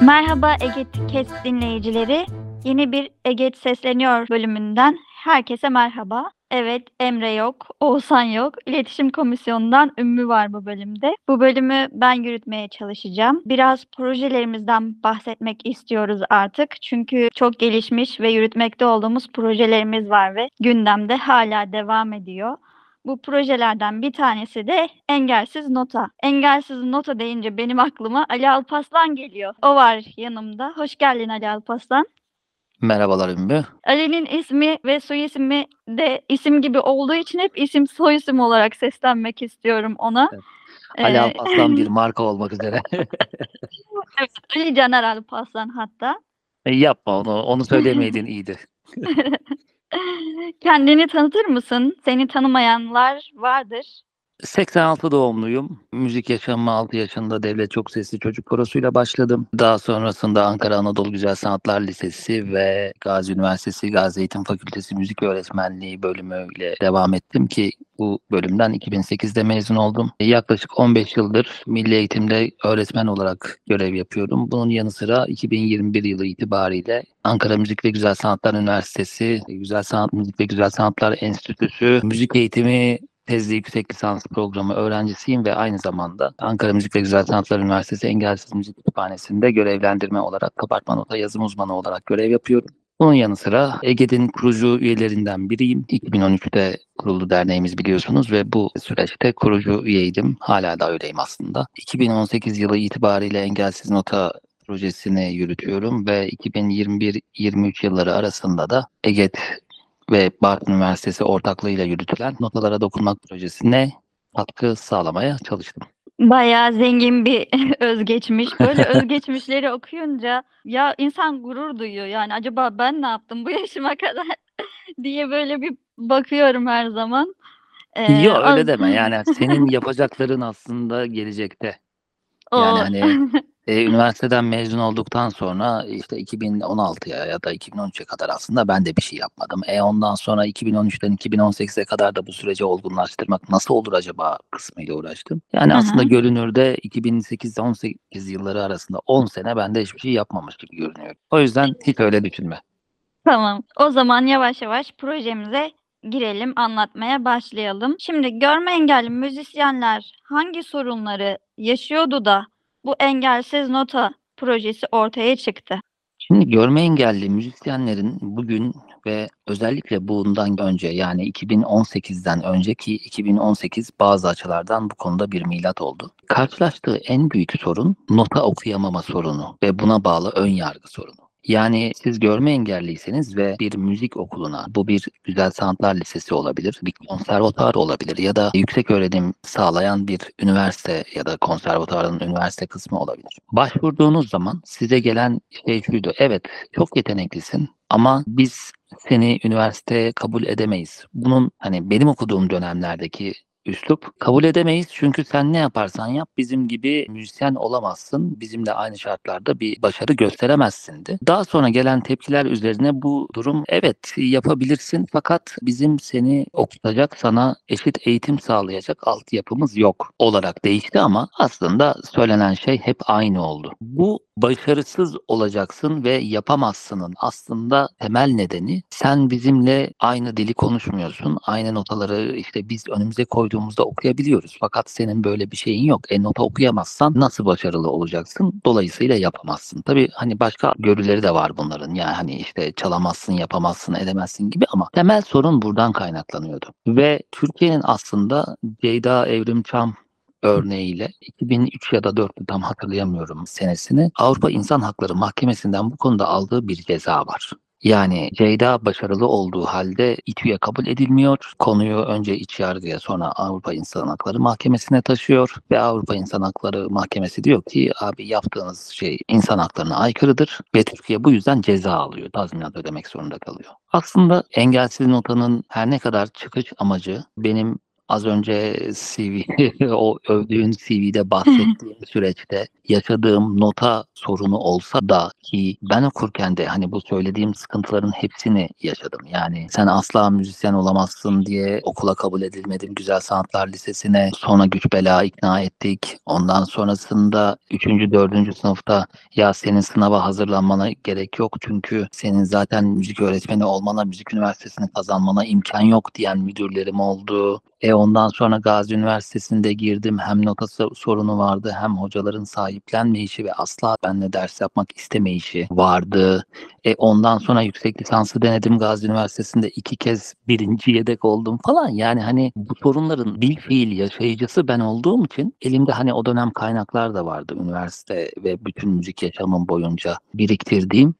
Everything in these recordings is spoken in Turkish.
Merhaba Eget Kes dinleyicileri. Yeni bir Eget Sesleniyor bölümünden herkese merhaba. Evet Emre yok, Oğuzhan yok. İletişim Komisyonu'ndan Ümmü var bu bölümde. Bu bölümü ben yürütmeye çalışacağım. Biraz projelerimizden bahsetmek istiyoruz artık. Çünkü çok gelişmiş ve yürütmekte olduğumuz projelerimiz var ve gündemde hala devam ediyor. Bu projelerden bir tanesi de Engelsiz Nota. Engelsiz Nota deyince benim aklıma Ali Alpaslan geliyor. O var yanımda. Hoş geldin Ali Alpaslan. Merhabalar Ümmü. Ali'nin ismi ve soy ismi de isim gibi olduğu için hep isim soy isim olarak seslenmek istiyorum ona. Evet. Ali Ee, Alparslan bir marka olmak üzere. evet, Ali Caner Alpaslan hatta. E, Yapma onu, onu söylemeydin iyiydi. Kendini tanıtır mısın? Seni tanımayanlar vardır. 86 doğumluyum. Müzik yaşamıma 6 yaşında Devlet Çok Sesli Çocuk Korosu'yla başladım. Daha sonrasında Ankara Anadolu Güzel Sanatlar Lisesi ve Gazi Üniversitesi Gazi Eğitim Fakültesi Müzik Öğretmenliği bölümüyle devam ettim ki bu bölümden 2008'de mezun oldum. Yaklaşık 15 yıldır milli eğitimde öğretmen olarak görev yapıyorum. Bunun yanı sıra 2021 yılı itibariyle Ankara Müzik ve Güzel Sanatlar Üniversitesi, Güzel Sanat Müzik ve Güzel Sanatlar Enstitüsü Müzik Eğitimi tezli yüksek lisans programı öğrencisiyim ve aynı zamanda Ankara Müzik ve Güzel Sanatlar Üniversitesi Engelsiz Müzik Kütüphanesi'nde görevlendirme olarak kabartma nota yazım uzmanı olarak görev yapıyorum. Bunun yanı sıra EGED'in kurucu üyelerinden biriyim. 2013'te kuruldu derneğimiz biliyorsunuz ve bu süreçte kurucu üyeydim. Hala da öyleyim aslında. 2018 yılı itibariyle Engelsiz Nota projesini yürütüyorum ve 2021-23 yılları arasında da EGED ve Bartın Üniversitesi ortaklığıyla yürütülen Notalara Dokunmak projesine katkı sağlamaya çalıştım. Bayağı zengin bir özgeçmiş. Böyle özgeçmişleri okuyunca ya insan gurur duyuyor. Yani acaba ben ne yaptım bu yaşıma kadar diye böyle bir bakıyorum her zaman. Ee, Yok öyle az- deme yani senin yapacakların aslında gelecekte. O- Yani hani e, üniversiteden mezun olduktan sonra işte 2016'ya ya da 2013'e kadar aslında ben de bir şey yapmadım. E ondan sonra 2013'ten 2018'e kadar da bu süreci olgunlaştırmak nasıl olur acaba kısmıyla uğraştım. Yani Hı hı. aslında görünürde 2008-18 yılları arasında 10 sene ben de hiçbir şey yapmamış gibi görünüyor. O yüzden hiç öyle düşünme. Tamam. O zaman yavaş yavaş projemize girelim, anlatmaya başlayalım. Şimdi görme engelli müzisyenler hangi sorunları yaşıyordu da bu engelsiz nota projesi ortaya çıktı? Şimdi görme engelli müzisyenlerin bugün ve özellikle bundan önce yani 2018'den önceki 2018 bazı açılardan bu konuda bir milat oldu. Karşılaştığı en büyük sorun nota okuyamama sorunu ve buna bağlı ön yargı sorunu. Yani siz görme engelliyseniz ve bir müzik okuluna, bu bir güzel sanatlar lisesi olabilir, bir konservatuar olabilir ya da yüksek öğrenim sağlayan bir üniversite ya da konservatuarın üniversite kısmı olabilir. Başvurduğunuz zaman size gelen şey şuydu, evet çok yeteneklisin ama biz seni üniversiteye kabul edemeyiz. Bunun hani benim okuduğum dönemlerdeki üslup kabul edemeyiz çünkü sen ne yaparsan yap bizim gibi müzisyen olamazsın. Bizimle aynı şartlarda bir başarı gösteremezsindi. Daha sonra gelen tepkiler üzerine bu durum evet yapabilirsin fakat bizim seni okutacak sana eşit eğitim sağlayacak altyapımız yok olarak değişti ama aslında söylenen şey hep aynı oldu. Bu başarısız olacaksın ve yapamazsının aslında temel nedeni sen bizimle aynı dili konuşmuyorsun. Aynı notaları işte biz önümüze koyduğumuzda okuyabiliyoruz. Fakat senin böyle bir şeyin yok. E nota okuyamazsan nasıl başarılı olacaksın? Dolayısıyla yapamazsın. Tabii hani başka görüleri de var bunların. Yani hani işte çalamazsın, yapamazsın, edemezsin gibi ama temel sorun buradan kaynaklanıyordu. Ve Türkiye'nin aslında Ceyda Evrimçam örneğiyle 2003 ya da 4'tü tam hatırlayamıyorum senesini Avrupa İnsan Hakları Mahkemesi'nden bu konuda aldığı bir ceza var. Yani Ceyda başarılı olduğu halde İTÜ'ye kabul edilmiyor. Konuyu önce iç yargıya sonra Avrupa İnsan Hakları Mahkemesi'ne taşıyor ve Avrupa İnsan Hakları Mahkemesi diyor ki abi yaptığınız şey insan haklarına aykırıdır ve Türkiye bu yüzden ceza alıyor. Tazminat ödemek zorunda kalıyor. Aslında engelsiz notanın her ne kadar çıkış amacı benim az önce CV, o övdüğün CV'de bahsettiğim süreçte yaşadığım nota sorunu olsa da ki ben okurken de hani bu söylediğim sıkıntıların hepsini yaşadım. Yani sen asla müzisyen olamazsın diye okula kabul edilmedim Güzel Sanatlar Lisesi'ne. Sonra güç bela ikna ettik. Ondan sonrasında 3. 4. sınıfta ya senin sınava hazırlanmana gerek yok çünkü senin zaten müzik öğretmeni olmana, müzik üniversitesini kazanmana imkan yok diyen müdürlerim oldu. E ondan sonra Gazi Üniversitesi'nde girdim. Hem notası sorunu vardı hem hocaların sahiplenmeyişi ve asla benimle ders yapmak istemeyişi vardı. E ondan sonra yüksek lisansı denedim Gazi Üniversitesi'nde iki kez birinci yedek oldum falan. Yani hani bu sorunların bil fiil yaşayıcısı ben olduğum için elimde hani o dönem kaynaklar da vardı üniversite ve bütün müzik yaşamım boyunca biriktirdiğim.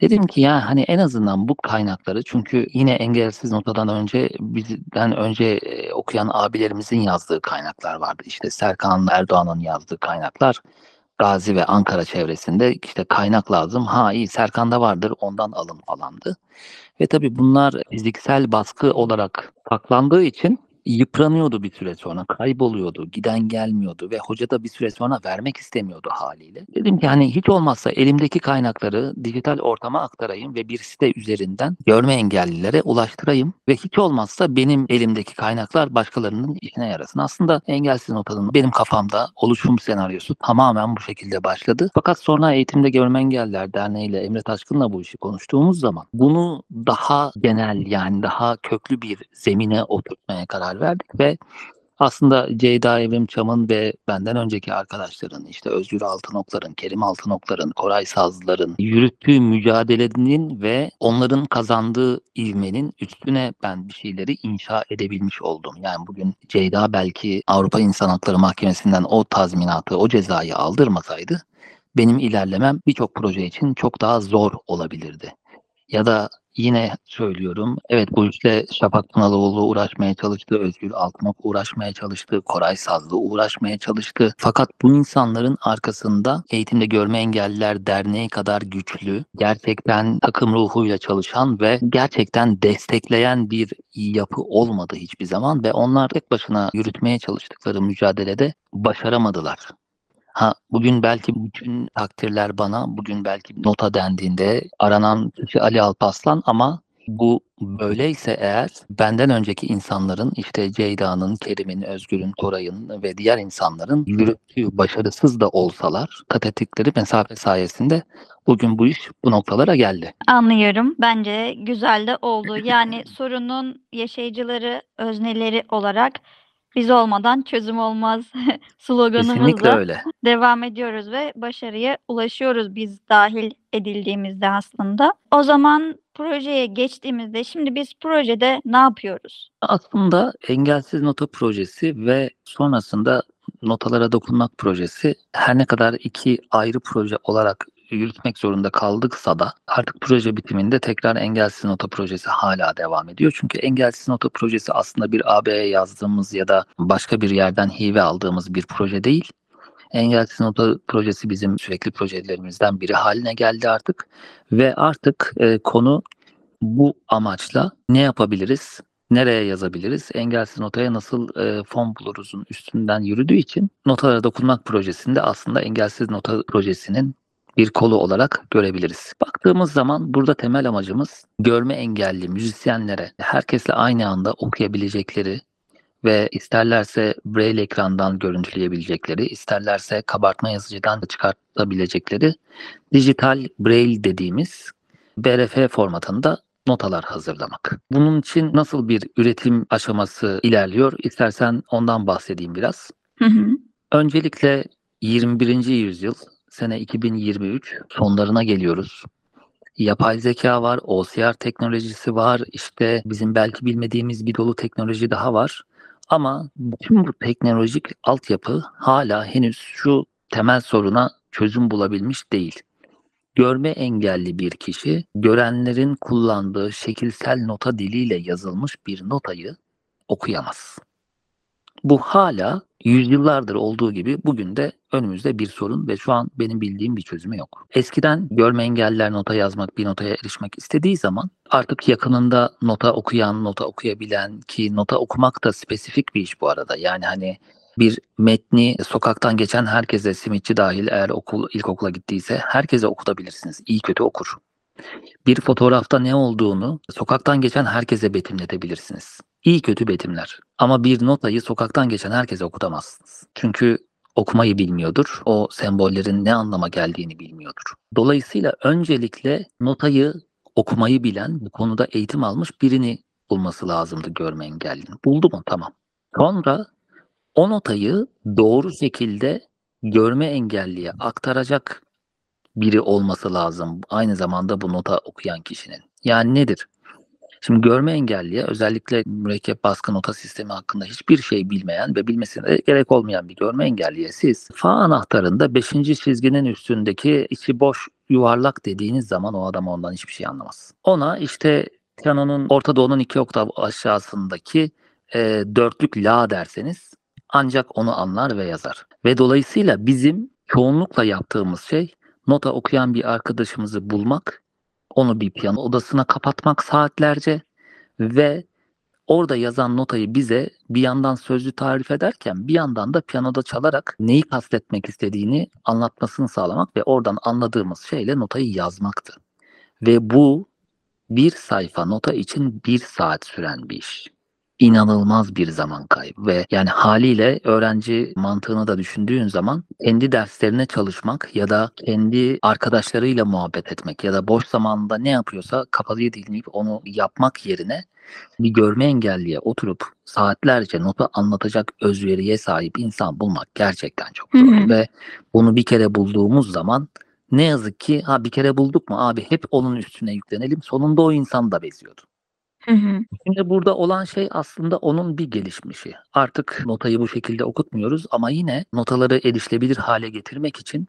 Dedim ki ya hani en azından bu kaynakları çünkü yine engelsiz notadan önce bizden önce okuyan abilerimizin yazdığı kaynaklar vardı. İşte Serkan Erdoğan'ın yazdığı kaynaklar. Gazi ve Ankara çevresinde işte kaynak lazım. Ha iyi Serkan'da vardır ondan alın falandı. Ve tabii bunlar fiziksel baskı olarak saklandığı için yıpranıyordu bir süre sonra, kayboluyordu, giden gelmiyordu ve hoca da bir süre sonra vermek istemiyordu haliyle. Dedim ki hani hiç olmazsa elimdeki kaynakları dijital ortama aktarayım ve bir site üzerinden görme engellilere ulaştırayım ve hiç olmazsa benim elimdeki kaynaklar başkalarının işine yarasın. Aslında engelsiz notanın benim kafamda oluşum senaryosu tamamen bu şekilde başladı. Fakat sonra Eğitimde Görme Engelliler Derneği ile Emre Taşkın'la bu işi konuştuğumuz zaman bunu daha genel yani daha köklü bir zemine oturtmaya karar verdik ve aslında Ceyda Evrim Çam'ın ve benden önceki arkadaşların işte Özgür Altınoklar'ın, Kerim Altınoklar'ın, Koray Sazlılar'ın yürüttüğü mücadelenin ve onların kazandığı ivmenin üstüne ben bir şeyleri inşa edebilmiş oldum. Yani bugün Ceyda belki Avrupa İnsan Hakları Mahkemesi'nden o tazminatı, o cezayı aldırmasaydı benim ilerlemem birçok proje için çok daha zor olabilirdi. Ya da yine söylüyorum. Evet bu işle Şafak Pınaloğlu uğraşmaya çalıştı. Özgür Altınok uğraşmaya çalıştı. Koray Sazlı uğraşmaya çalıştı. Fakat bu insanların arkasında Eğitimde Görme Engelliler Derneği kadar güçlü, gerçekten takım ruhuyla çalışan ve gerçekten destekleyen bir yapı olmadı hiçbir zaman ve onlar tek başına yürütmeye çalıştıkları mücadelede başaramadılar. Ha bugün belki bütün takdirler bana, bugün belki nota dendiğinde aranan kişi Ali Alpaslan ama bu böyleyse eğer benden önceki insanların işte Ceyda'nın, Kerim'in, Özgür'ün, Koray'ın ve diğer insanların yürüttüğü başarısız da olsalar kat ettikleri mesafe sayesinde bugün bu iş bu noktalara geldi. Anlıyorum. Bence güzel de oldu. Yani sorunun yaşayıcıları, özneleri olarak biz olmadan çözüm olmaz sloganımızla öyle. devam ediyoruz ve başarıya ulaşıyoruz biz dahil edildiğimizde aslında. O zaman projeye geçtiğimizde şimdi biz projede ne yapıyoruz? Aslında engelsiz nota projesi ve sonrasında notalara dokunmak projesi her ne kadar iki ayrı proje olarak yürütmek zorunda kaldıksa da artık proje bitiminde tekrar engelsiz nota projesi hala devam ediyor. Çünkü engelsiz nota projesi aslında bir AB'ye yazdığımız ya da başka bir yerden hibe aldığımız bir proje değil. Engelsiz nota projesi bizim sürekli projelerimizden biri haline geldi artık ve artık e, konu bu amaçla ne yapabiliriz? Nereye yazabiliriz? Engelsiz notaya nasıl e, fon buluruzun üstünden yürüdüğü için notalara dokunmak projesinde aslında engelsiz nota projesinin bir kolu olarak görebiliriz. Baktığımız zaman burada temel amacımız görme engelli müzisyenlere herkesle aynı anda okuyabilecekleri ve isterlerse braille ekrandan görüntüleyebilecekleri, isterlerse kabartma yazıcıdan çıkartabilecekleri dijital braille dediğimiz BRF formatında notalar hazırlamak. Bunun için nasıl bir üretim aşaması ilerliyor? İstersen ondan bahsedeyim biraz. Hı hı. Öncelikle 21. yüzyıl sene 2023 sonlarına geliyoruz. Yapay zeka var, OCR teknolojisi var, işte bizim belki bilmediğimiz bir dolu teknoloji daha var. Ama bütün bu teknolojik altyapı hala henüz şu temel soruna çözüm bulabilmiş değil. görme engelli bir kişi görenlerin kullandığı şekilsel nota diliyle yazılmış bir notayı okuyamaz. Bu hala yüzyıllardır olduğu gibi bugün de önümüzde bir sorun ve şu an benim bildiğim bir çözümü yok. Eskiden görme engelliler nota yazmak, bir notaya erişmek istediği zaman artık yakınında nota okuyan, nota okuyabilen ki nota okumak da spesifik bir iş bu arada. Yani hani bir metni sokaktan geçen herkese simitçi dahil eğer okul ilkokula gittiyse herkese okutabilirsiniz. İyi kötü okur. Bir fotoğrafta ne olduğunu sokaktan geçen herkese betimletebilirsiniz. İyi kötü betimler. Ama bir notayı sokaktan geçen herkese okutamazsınız. Çünkü okumayı bilmiyordur. O sembollerin ne anlama geldiğini bilmiyordur. Dolayısıyla öncelikle notayı okumayı bilen, bu konuda eğitim almış birini bulması lazımdı görme engellinin. Buldu mu? Tamam. Sonra o notayı doğru şekilde görme engelliye aktaracak biri olması lazım. Aynı zamanda bu nota okuyan kişinin. Yani nedir? Şimdi görme engelliye özellikle mürekkep baskı nota sistemi hakkında hiçbir şey bilmeyen ve bilmesine gerek olmayan bir görme engelliye siz fa anahtarında 5. çizginin üstündeki içi boş yuvarlak dediğiniz zaman o adam ondan hiçbir şey anlamaz. Ona işte piyanonun Orta Doğu'nun iki oktav aşağısındaki e, dörtlük la derseniz ancak onu anlar ve yazar. Ve dolayısıyla bizim çoğunlukla yaptığımız şey nota okuyan bir arkadaşımızı bulmak, onu bir piyano odasına kapatmak saatlerce ve orada yazan notayı bize bir yandan sözlü tarif ederken bir yandan da piyanoda çalarak neyi kastetmek istediğini anlatmasını sağlamak ve oradan anladığımız şeyle notayı yazmaktı. Ve bu bir sayfa nota için bir saat süren bir iş inanılmaz bir zaman kaybı ve yani haliyle öğrenci mantığını da düşündüğün zaman kendi derslerine çalışmak ya da kendi arkadaşlarıyla muhabbet etmek ya da boş zamanında ne yapıyorsa kafayı dinleyip onu yapmak yerine bir görme engelliye oturup saatlerce notu anlatacak özveriye sahip insan bulmak gerçekten çok zor Hı hı. ve bunu bir kere bulduğumuz zaman ne yazık ki ha bir kere bulduk mu abi hep onun üstüne yüklenelim sonunda o insan da beziyordu. Hı hı. Şimdi burada olan şey aslında onun bir gelişmişi. Artık notayı bu şekilde okutmuyoruz ama yine notaları erişilebilir hale getirmek için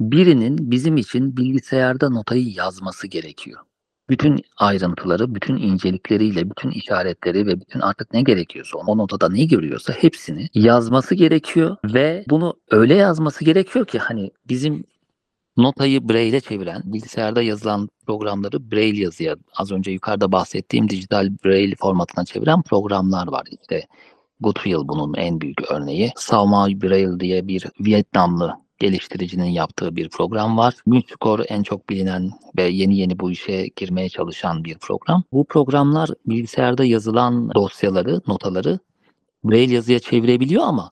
birinin bizim için bilgisayarda notayı yazması gerekiyor. Bütün ayrıntıları, bütün incelikleriyle, bütün işaretleri ve bütün artık ne gerekiyorsa o notada ne görüyorsa hepsini yazması gerekiyor ve bunu öyle yazması gerekiyor ki hani bizim notayı Braille'e çeviren, bilgisayarda yazılan programları Braille yazıya, az önce yukarıda bahsettiğim dijital Braille formatına çeviren programlar var. İşte Goodwill bunun en büyük örneği. Sauma Braille diye bir Vietnamlı geliştiricinin yaptığı bir program var. Multicore en çok bilinen ve yeni yeni bu işe girmeye çalışan bir program. Bu programlar bilgisayarda yazılan dosyaları, notaları Braille yazıya çevirebiliyor ama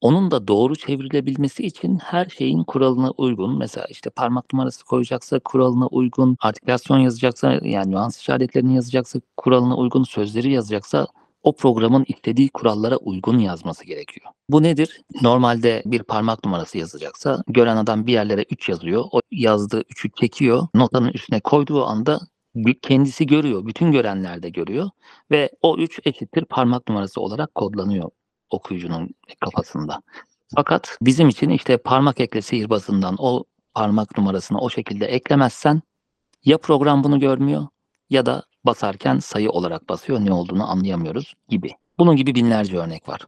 onun da doğru çevrilebilmesi için her şeyin kuralına uygun. Mesela işte parmak numarası koyacaksa kuralına uygun, artikülasyon yazacaksa yani nüans işaretlerini yazacaksa kuralına uygun, sözleri yazacaksa o programın istediği kurallara uygun yazması gerekiyor. Bu nedir? Normalde bir parmak numarası yazacaksa gören adam bir yerlere 3 yazıyor. O yazdığı 3'ü çekiyor. Notanın üstüne koyduğu anda kendisi görüyor. Bütün görenler de görüyor. Ve o 3 eşittir parmak numarası olarak kodlanıyor okuyucunun kafasında. Fakat bizim için işte parmak ekle sihirbazından o parmak numarasını o şekilde eklemezsen ya program bunu görmüyor ya da basarken sayı olarak basıyor ne olduğunu anlayamıyoruz gibi. Bunun gibi binlerce örnek var.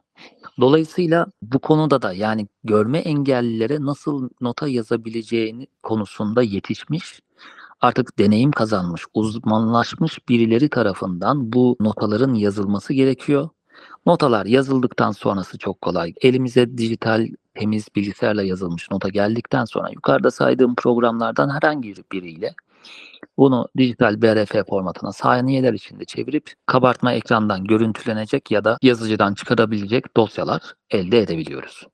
Dolayısıyla bu konuda da yani görme engellilere nasıl nota yazabileceğini konusunda yetişmiş, artık deneyim kazanmış, uzmanlaşmış birileri tarafından bu notaların yazılması gerekiyor. Notalar yazıldıktan sonrası çok kolay. Elimize dijital temiz bilgisayarla yazılmış nota geldikten sonra yukarıda saydığım programlardan herhangi biriyle bunu dijital BRF formatına saniyeler içinde çevirip kabartma ekrandan görüntülenecek ya da yazıcıdan çıkarabilecek dosyalar elde edebiliyoruz.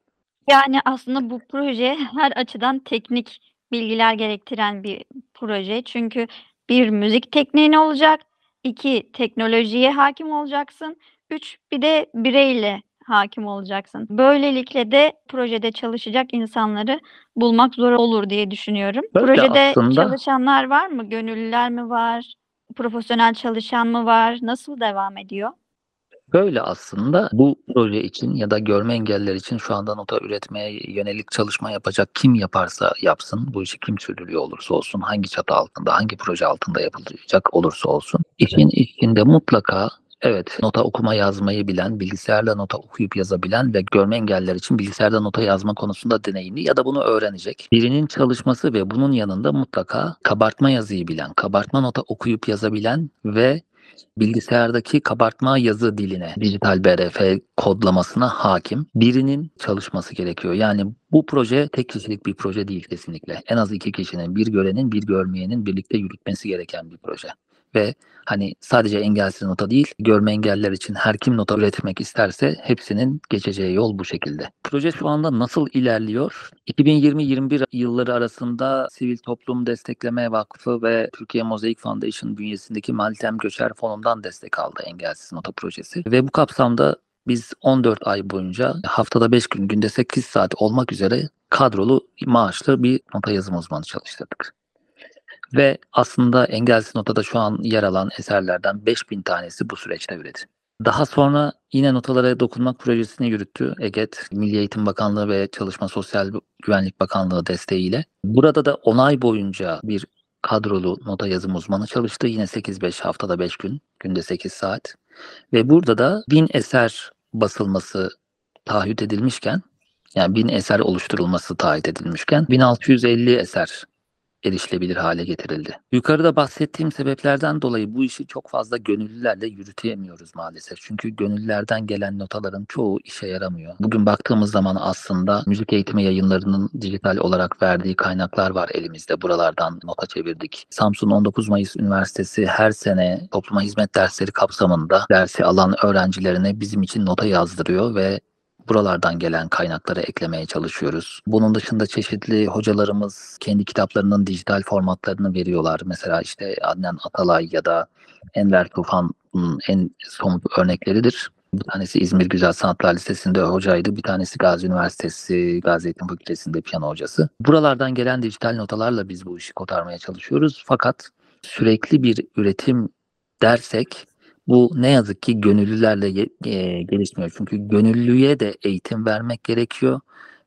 Yani aslında bu proje her açıdan teknik bilgiler gerektiren bir proje. Çünkü bir müzik tekniğin olacak, iki teknolojiye hakim olacaksın, üç bir de bireyle hakim olacaksın. Böylelikle de projede çalışacak insanları bulmak zor olur diye düşünüyorum. Böyle Projede aslında- çalışanlar var mı? Gönüllüler mi var? Profesyonel çalışan mı var? Nasıl devam ediyor? Böyle aslında bu proje için ya da görme engelliler için şu anda nota üretmeye yönelik çalışma yapacak kim yaparsa yapsın, bu işi kim sürdürüyor olursa olsun, hangi çatı altında, hangi proje altında yapılacak olursa olsun, işin içinde mutlaka Evet, nota okuma yazmayı bilen, bilgisayarla nota okuyup yazabilen ve görme engelliler için bilgisayarda nota yazma konusunda deneyimli ya da bunu öğrenecek. Birinin çalışması ve bunun yanında mutlaka kabartma yazıyı bilen, kabartma nota okuyup yazabilen ve bilgisayardaki kabartma yazı diline, dijital BRF kodlamasına hakim birinin çalışması gerekiyor. Yani bu proje tek kişilik bir proje değil kesinlikle. En az iki kişinin, bir görenin, bir görmeyenin birlikte yürütmesi gereken bir proje. Ve hani sadece engelsiz nota değil, görme engeller için her kim nota üretmek isterse hepsinin geçeceği yol bu şekilde. Proje şu anda nasıl ilerliyor? 2020-21 yılları arasında Sivil Toplum Destekleme Vakfı ve Türkiye Mozaik Foundation bünyesindeki Maltem Göçer Fonu'ndan destek aldı engelsiz nota projesi. Ve bu kapsamda biz 14 ay boyunca haftada 5 gün, günde 8 saat olmak üzere kadrolu maaşlı bir nota yazım uzmanı çalıştırdık. Ve aslında engelsiz notada şu an yer alan eserlerden 5000 tanesi bu süreçte üretti. Daha sonra yine notalara dokunmak projesini yürüttü EGET, Milli Eğitim Bakanlığı ve Çalışma Sosyal Güvenlik Bakanlığı desteğiyle. Burada da 10 ay boyunca bir kadrolu nota yazım uzmanı çalıştı. Yine 8-5 haftada 5 gün, günde 8 saat. Ve burada da 1000 eser basılması taahhüt edilmişken, yani 1000 eser oluşturulması taahhüt edilmişken 1650 eser erişilebilir hale getirildi. Yukarıda bahsettiğim sebeplerden dolayı bu işi çok fazla gönüllülerle yürütemiyoruz maalesef. Çünkü gönüllülerden gelen notaların çoğu işe yaramıyor. Bugün baktığımız zaman aslında müzik eğitimi yayınlarının dijital olarak verdiği kaynaklar var elimizde. Buralardan nota çevirdik. Samsun 19 Mayıs Üniversitesi her sene topluma hizmet dersleri kapsamında dersi alan öğrencilerine bizim için nota yazdırıyor ve buralardan gelen kaynakları eklemeye çalışıyoruz. Bunun dışında çeşitli hocalarımız kendi kitaplarının dijital formatlarını veriyorlar. Mesela işte Adnan Atalay ya da Enver Tufan bunun en somut örnekleridir. Bir tanesi İzmir Güzel Sanatlar Lisesi'nde hocaydı. Bir tanesi Gazi Üniversitesi Gazi Eğitim Fakültesi'nde piyano hocası. Buralardan gelen dijital notalarla biz bu işi kotarmaya çalışıyoruz. Fakat sürekli bir üretim dersek bu ne yazık ki gönüllülerle e, gelişmiyor. Çünkü gönüllüye de eğitim vermek gerekiyor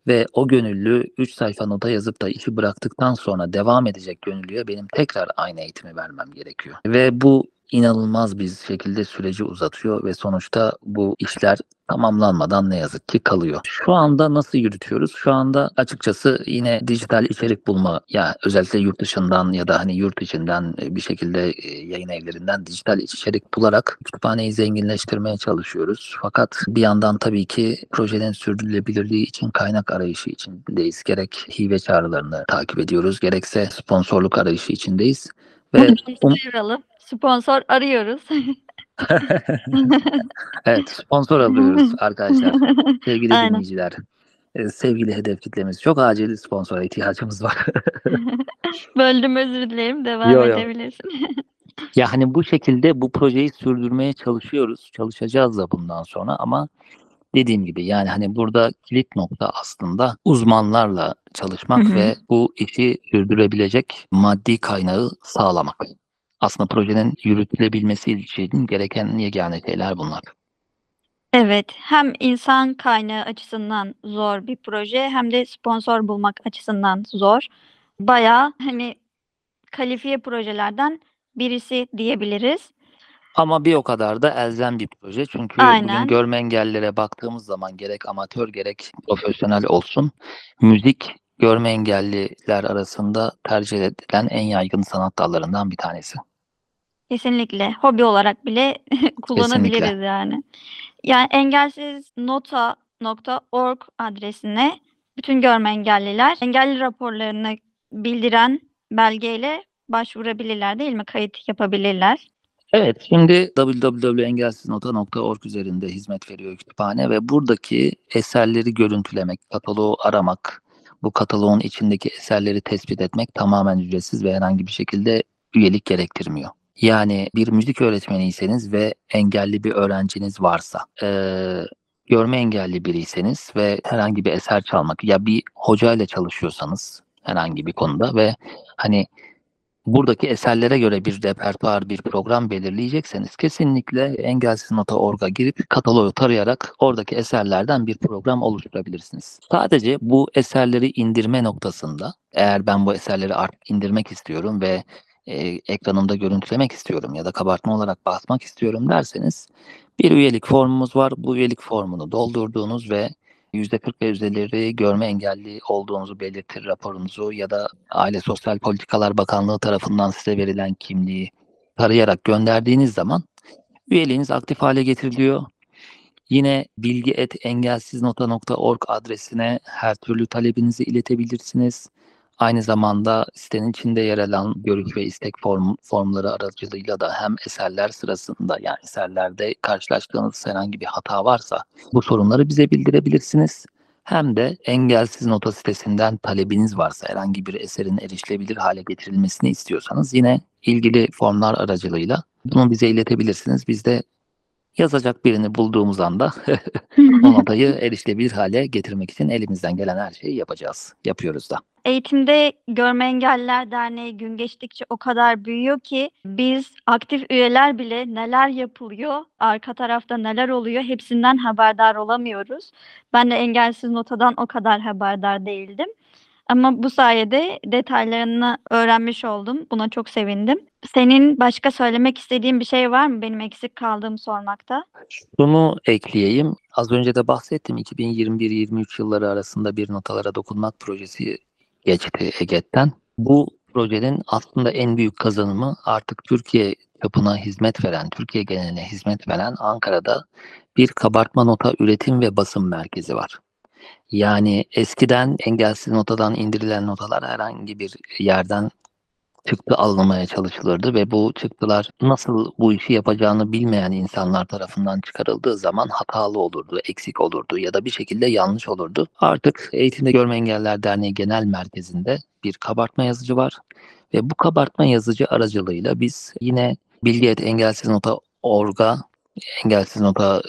ve o gönüllü 3 sayfa nota yazıp da işi bıraktıktan sonra devam edecek gönüllüye benim tekrar aynı eğitimi vermem gerekiyor. Ve bu inanılmaz bir şekilde süreci uzatıyor ve sonuçta bu işler tamamlanmadan ne yazık ki kalıyor. Şu anda nasıl yürütüyoruz? Şu anda açıkçası yine dijital içerik bulma ya özellikle yurt dışından ya da hani yurt içinden e, bir şekilde e, yayın evlerinden dijital içerik bularak kütüphaneyi zenginleştirmeye çalışıyoruz. Fakat bir yandan tabii ki projenin sürdürülebilirliği için kaynak arayışı içindeyiz. Gerek hibe çağrılarını takip ediyoruz gerekse sponsorluk arayışı içindeyiz. Ve um-. Sponsor arıyoruz. evet sponsor alıyoruz arkadaşlar. Sevgili Aynen. dinleyiciler. e, Sevgili hedef kitlemiz. Çok acil sponsora ihtiyacımız var. Böldüm özür dilerim. Devam Yo, yo. edebilirsin. Ya hani bu şekilde bu projeyi sürdürmeye çalışıyoruz. Çalışacağız da bundan sonra ama dediğim gibi yani hani burada kilit nokta aslında uzmanlarla çalışmak ve bu işi sürdürebilecek maddi kaynağı sağlamak. Aslında projenin yürütülebilmesi için gereken yegane şeyler bunlar. Evet, hem insan kaynağı açısından zor bir proje hem de sponsor bulmak açısından zor. Bayağı hani kalifiye projelerden birisi diyebiliriz. Ama bir o kadar da elzem bir proje. Çünkü Aynen. bugün görme engellilere baktığımız zaman gerek amatör gerek profesyonel olsun müzik görme engelliler arasında tercih edilen en yaygın sanat dallarından bir tanesi. Kesinlikle hobi olarak bile kullanabiliriz yani. Yani engelsizNota.org adresine bütün görme engelliler engelli raporlarını bildiren belgeyle başvurabilirler değil mi? Kayıt yapabilirler. Evet, şimdi www.engelsizNota.org üzerinde hizmet veriyor kütüphane ve buradaki eserleri görüntülemek, kataloğu aramak, bu kataloğun içindeki eserleri tespit etmek tamamen ücretsiz ve herhangi bir şekilde üyelik gerektirmiyor. Yani bir müzik öğretmeniyseniz ve engelli bir öğrenciniz varsa, eee, görme engelli biriyseniz ve herhangi bir eser çalmak ya bir hocayla çalışıyorsanız herhangi bir konuda ve hani buradaki eserlere göre bir repertuar, bir program belirleyecekseniz kesinlikle engelsiz.org'a girip kataloğu tarayarak oradaki eserlerden bir program oluşturabilirsiniz. Sadece bu eserleri indirme noktasında eğer ben bu eserleri indirmek istiyorum ve e, ekranımda görüntülemek istiyorum ya da kabartma olarak basmak istiyorum derseniz bir üyelik formumuz var. Bu üyelik formunu doldurduğunuz ve %40 ve üzerleri görme engelli olduğunuzu belirtir raporunuzu ya da Aile Sosyal Politikalar Bakanlığı tarafından size verilen kimliği tarayarak gönderdiğiniz zaman üyeliğiniz aktif hale getiriliyor. Yine bilgi.engelsiz.org adresine her türlü talebinizi iletebilirsiniz. Aynı zamanda sitenin içinde yer alan görüş ve istek form, formları aracılığıyla da hem eserler sırasında yani eserlerde karşılaştığınız herhangi bir hata varsa bu sorunları bize bildirebilirsiniz. Hem de engelsiz nota sitesinden talebiniz varsa herhangi bir eserin erişilebilir hale getirilmesini istiyorsanız yine ilgili formlar aracılığıyla bunu bize iletebilirsiniz. Biz de yazacak birini bulduğumuz anda o notayı erişilebilir hale getirmek için elimizden gelen her şeyi yapacağız. Yapıyoruz da. Eğitimde Görme Engelliler Derneği gün geçtikçe o kadar büyüyor ki biz aktif üyeler bile neler yapılıyor, arka tarafta neler oluyor hepsinden haberdar olamıyoruz. Ben de engelsiz notadan o kadar haberdar değildim. Ama bu sayede detaylarını öğrenmiş oldum. Buna çok sevindim. Senin başka söylemek istediğin bir şey var mı benim eksik kaldığımı sormakta? Şunu ekleyeyim. Az önce de bahsettim. 2021-23 yılları arasında bir notalara dokunmak projesi geçti EGET'ten. Bu projenin aslında en büyük kazanımı artık Türkiye çapına hizmet veren, Türkiye geneline hizmet veren Ankara'da bir kabartma nota üretim ve basım merkezi var. Yani eskiden engelsiz notadan indirilen notalar herhangi bir yerden çıktı alınmaya çalışılırdı ve bu çıktılar nasıl bu işi yapacağını bilmeyen insanlar tarafından çıkarıldığı zaman hatalı olurdu, eksik olurdu ya da bir şekilde yanlış olurdu. Artık Eğitimde Görme Engeller Derneği Genel Merkezi'nde bir kabartma yazıcı var ve bu kabartma yazıcı aracılığıyla biz yine bilgi.engelsiz.org'a Engelsiz Nota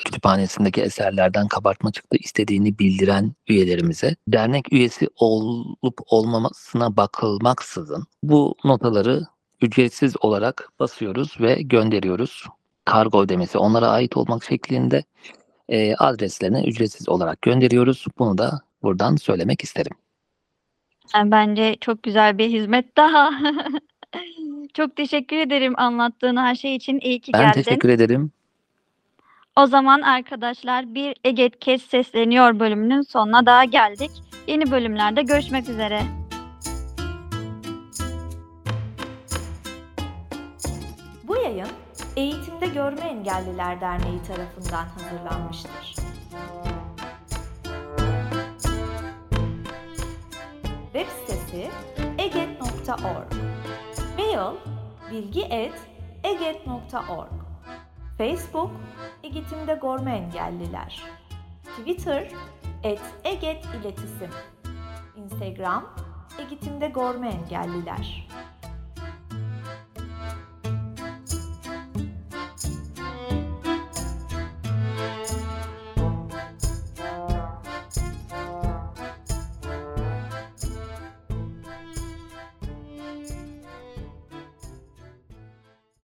Kütüphanesi'ndeki eserlerden kabartma çıktı istediğini bildiren üyelerimize dernek üyesi olup olmamasına bakılmaksızın bu notaları ücretsiz olarak basıyoruz ve gönderiyoruz. Kargo ödemesi onlara ait olmak şeklinde e, adreslerine ücretsiz olarak gönderiyoruz. Bunu da buradan söylemek isterim. Yani bence çok güzel bir hizmet daha. çok teşekkür ederim anlattığın her şey için. İyi ki Ben geldin. teşekkür ederim. O zaman arkadaşlar bir Eget Kes Sesleniyor bölümünün sonuna daha geldik. Yeni bölümlerde görüşmek üzere. Bu yayın Eğitimde Görme Engelliler Derneği tarafından hazırlanmıştır. Web sitesi eget.org Mail bilgi.eget.org Facebook Eğitimde Görme Engelliler. Twitter et Eget İletisim. Instagram Eğitimde Görme Engelliler